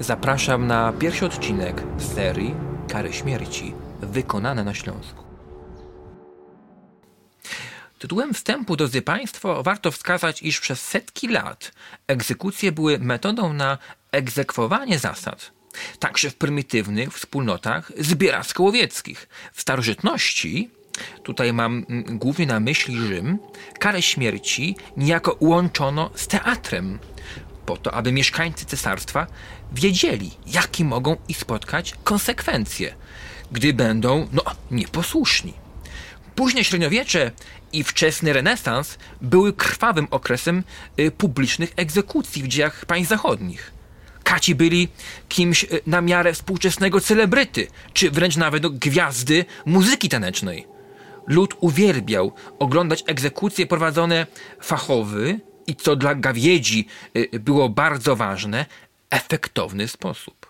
zapraszam na pierwszy odcinek serii Kary Śmierci wykonane na Śląsku. Tytułem wstępu, drodzy Państwo, warto wskazać, iż przez setki lat egzekucje były metodą na egzekwowanie zasad, także w prymitywnych wspólnotach zbieracko-łowieckich. W starożytności, tutaj mam mm, głównie na myśli Rzym, karę śmierci niejako łączono z teatrem, po to, aby mieszkańcy cesarstwa wiedzieli, jakie mogą ich spotkać konsekwencje, gdy będą no, nieposłuszni. Późne średniowiecze i wczesny renesans były krwawym okresem y, publicznych egzekucji w dziejach państw zachodnich. Kaci byli kimś y, na miarę współczesnego celebryty, czy wręcz nawet no, gwiazdy muzyki tanecznej. Lud uwielbiał oglądać egzekucje prowadzone fachowy i co dla gawiedzi y, było bardzo ważne, efektowny sposób.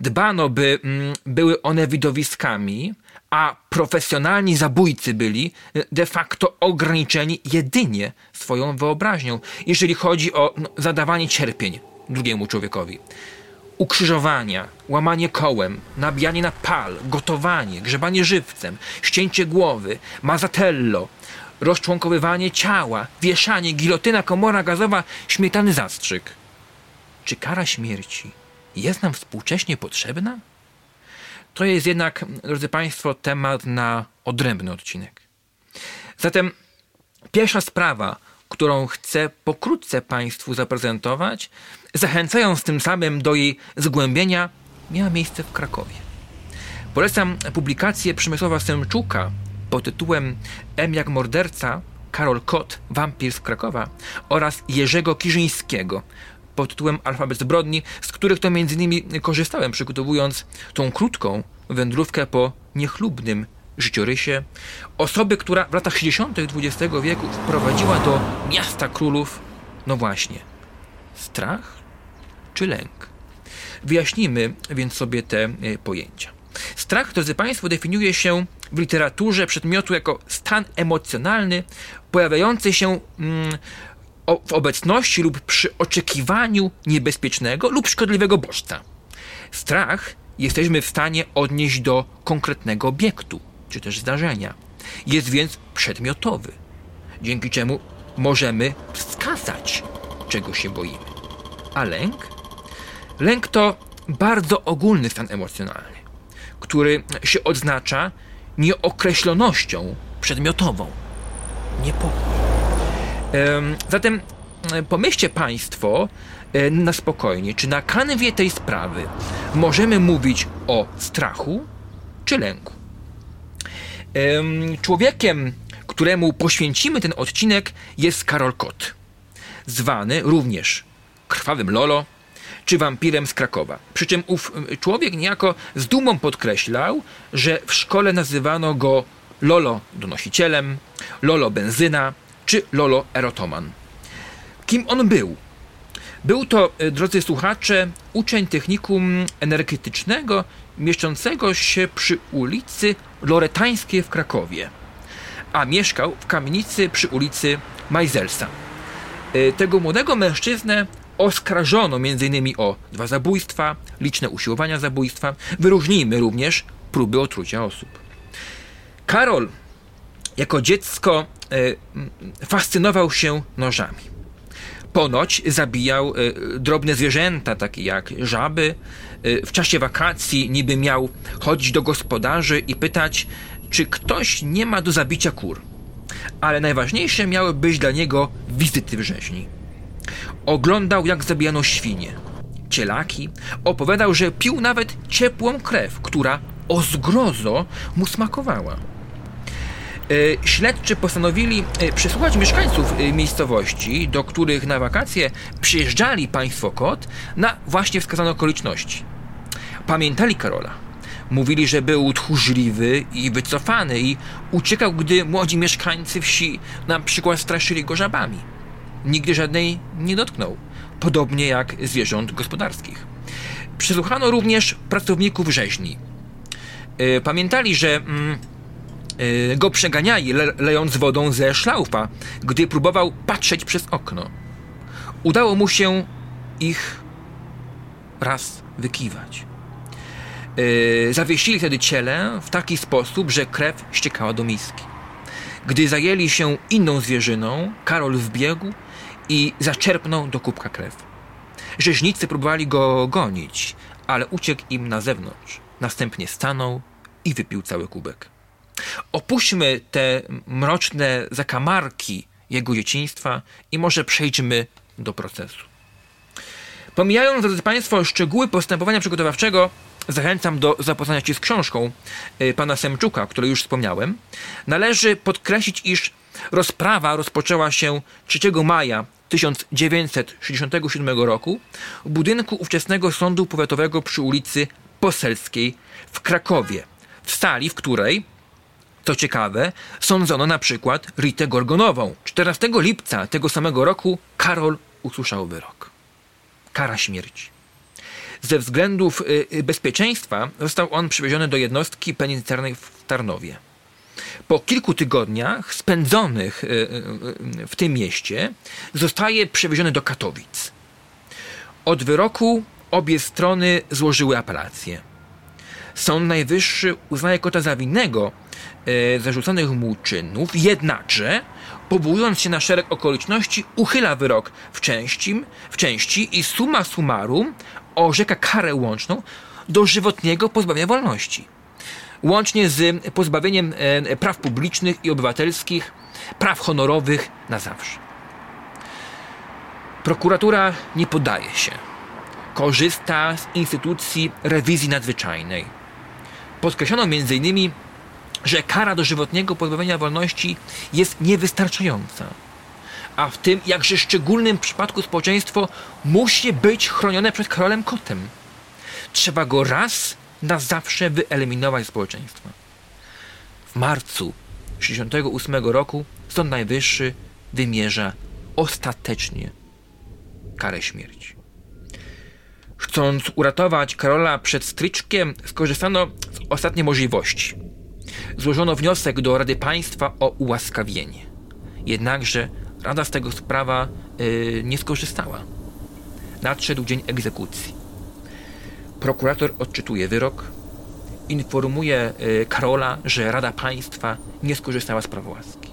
Dbano, by mm, były one widowiskami, a profesjonalni zabójcy byli y, de facto ograniczeni jedynie swoją wyobraźnią, jeżeli chodzi o no, zadawanie cierpień drugiemu człowiekowi. Ukrzyżowania, łamanie kołem, nabijanie na pal, gotowanie, grzebanie żywcem, ścięcie głowy, mazatello, rozczłonkowywanie ciała, wieszanie, gilotyna, komora gazowa, śmietany zastrzyk. Czy kara śmierci jest nam współcześnie potrzebna? To jest jednak, drodzy Państwo, temat na odrębny odcinek. Zatem pierwsza sprawa, którą chcę pokrótce Państwu zaprezentować, zachęcając tym samym do jej zgłębienia, miała miejsce w Krakowie. Polecam publikację Przemysława Semczuka pod tytułem M jak morderca, Karol Kot, wampir z Krakowa oraz Jerzego Kirzyńskiego pod tytułem Alfabet zbrodni, z których to między innymi korzystałem przygotowując tą krótką wędrówkę po niechlubnym życiorysie osoby, która w latach 60. XX wieku wprowadziła do miasta królów, no właśnie, strach czy lęk. Wyjaśnijmy więc sobie te e, pojęcia. Strach, drodzy Państwo, definiuje się w literaturze przedmiotu jako stan emocjonalny pojawiający się mm, w obecności lub przy oczekiwaniu niebezpiecznego lub szkodliwego bodźca. Strach jesteśmy w stanie odnieść do konkretnego obiektu czy też zdarzenia. Jest więc przedmiotowy, dzięki czemu możemy wskazać, czego się boimy. A lęk? Lęk to bardzo ogólny stan emocjonalny, który się odznacza nieokreślonością przedmiotową. Niepokój. Zatem e, pomyślcie Państwo e, na spokojnie, czy na kanwie tej sprawy możemy mówić o strachu czy lęku. Człowiekiem, któremu poświęcimy ten odcinek, jest Karol Kot, zwany również krwawym Lolo czy wampirem z Krakowa. Przy czym ów człowiek niejako z dumą podkreślał, że w szkole nazywano go Lolo donosicielem, Lolo benzyna czy Lolo erotoman. Kim on był? Był to, e, drodzy słuchacze, uczeń technikum energetycznego mieszczącego się przy ulicy Loretańskiej w Krakowie, a mieszkał w kamienicy przy ulicy Majzelsa. E, tego młodego mężczyznę oskarżono m.in. o dwa zabójstwa, liczne usiłowania zabójstwa. Wyróżnijmy również próby otrucia osób. Karol jako dziecko e, fascynował się nożami. Ponoć zabijał e, drobne zwierzęta, takie jak żaby. E, w czasie wakacji niby miał chodzić do gospodarzy i pytać, czy ktoś nie ma do zabicia kur. Ale najważniejsze miały być dla niego wizyty w rzeźni. Oglądał, jak zabijano świnie, cielaki, opowiadał, że pił nawet ciepłą krew, która o zgrozo mu smakowała. E, śledczy postanowili e, przesłuchać mieszkańców e, miejscowości, do których na wakacje przyjeżdżali państwo Kot, na właśnie wskazane okoliczności. Pamiętali Karola. Mówili, że był tchórzliwy i wycofany i uciekał, gdy młodzi mieszkańcy wsi na przykład straszyli go żabami. Nigdy żadnej nie dotknął, podobnie jak zwierząt gospodarskich. Przesłuchano również pracowników rzeźni. Pamiętali, że mm, Y, go przeganiali, le lejąc wodą ze szlaufa, gdy próbował patrzeć przez okno. Udało mu się ich raz wykiwać. Yy, zawiesili wtedy ciele w taki sposób, że krew ściekała do miski. Gdy zajęli się inną zwierzyną, Karol wbiegł i zaczerpnął do kubka krew. Rzeźnicy próbowali go gonić, ale uciekł im na zewnątrz. Następnie stanął i wypił cały kubek. Opuśćmy te mroczne zakamarki jego dzieciństwa i może przejdźmy do procesu. Pomijając, drodzy Państwo, szczegóły postępowania przygotowawczego, zachęcam do zapoznania się z książką y, pana Semczuka, o której już wspomniałem. Należy podkreślić, iż rozprawa rozpoczęła się 3 maja 1967 roku w budynku ówczesnego sądu powiatowego przy ulicy Poselskiej w Krakowie, w sali, w której, co ciekawe, sądzono na przykład Ritę Gorgonową. 14 lipca tego samego roku Karol usłyszał wyrok. Kara śmierci. Ze względów y, y, bezpieczeństwa został on przywieziony do jednostki penitencjarnej w Tarnowie. Po kilku tygodniach spędzonych y, w tym mieście zostaje przewieziony do Katowic. Od wyroku obie strony złożyły apelację. Sąd Najwyższy uznaje kota za winnego zarzuconych mu czynów, jednakże powołując się na szereg okoliczności, uchyla wyrok w części, w części i summa summarum orzeka karę łączną do żywotniego pozbawienia wolności. Łącznie z pozbawieniem e, praw publicznych i obywatelskich, praw honorowych na zawsze. Prokuratura nie podaje się. Korzysta z instytucji rewizji nadzwyczajnej. Podkreślono m.in., że kara dożywotniego pozbawienia wolności jest niewystarczająca. A w tym jakże szczególnym przypadku społeczeństwo musi być chronione przed królem kotem. Trzeba go raz na zawsze wyeliminować społeczeństwa. W marcu 1968 roku Sąd Najwyższy wymierza ostatecznie karę śmierci. Chcąc uratować Karola przed stryczkiem, skorzystano z ostatniej możliwości – złożono wniosek do Rady Państwa o ułaskawienie. Jednakże Rada z tego sprawa yy, nie skorzystała. Nadszedł dzień egzekucji. Prokurator odczytuje wyrok, informuje yy, Karola, że Rada Państwa nie skorzystała z prawa łaski.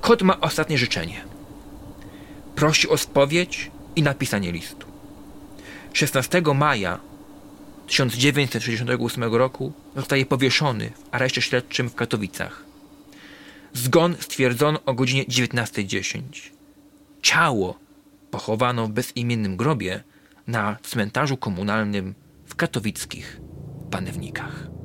Kot ma ostatnie życzenie. Prosi o spowiedź i napisanie listu. 16 maja 1968 roku zostaje powieszony w areszcie śledczym w Katowicach. Zgon stwierdzono o godzinie 19.10. Ciało pochowano w bezimiennym grobie na cmentarzu komunalnym w katowickich Panewnikach.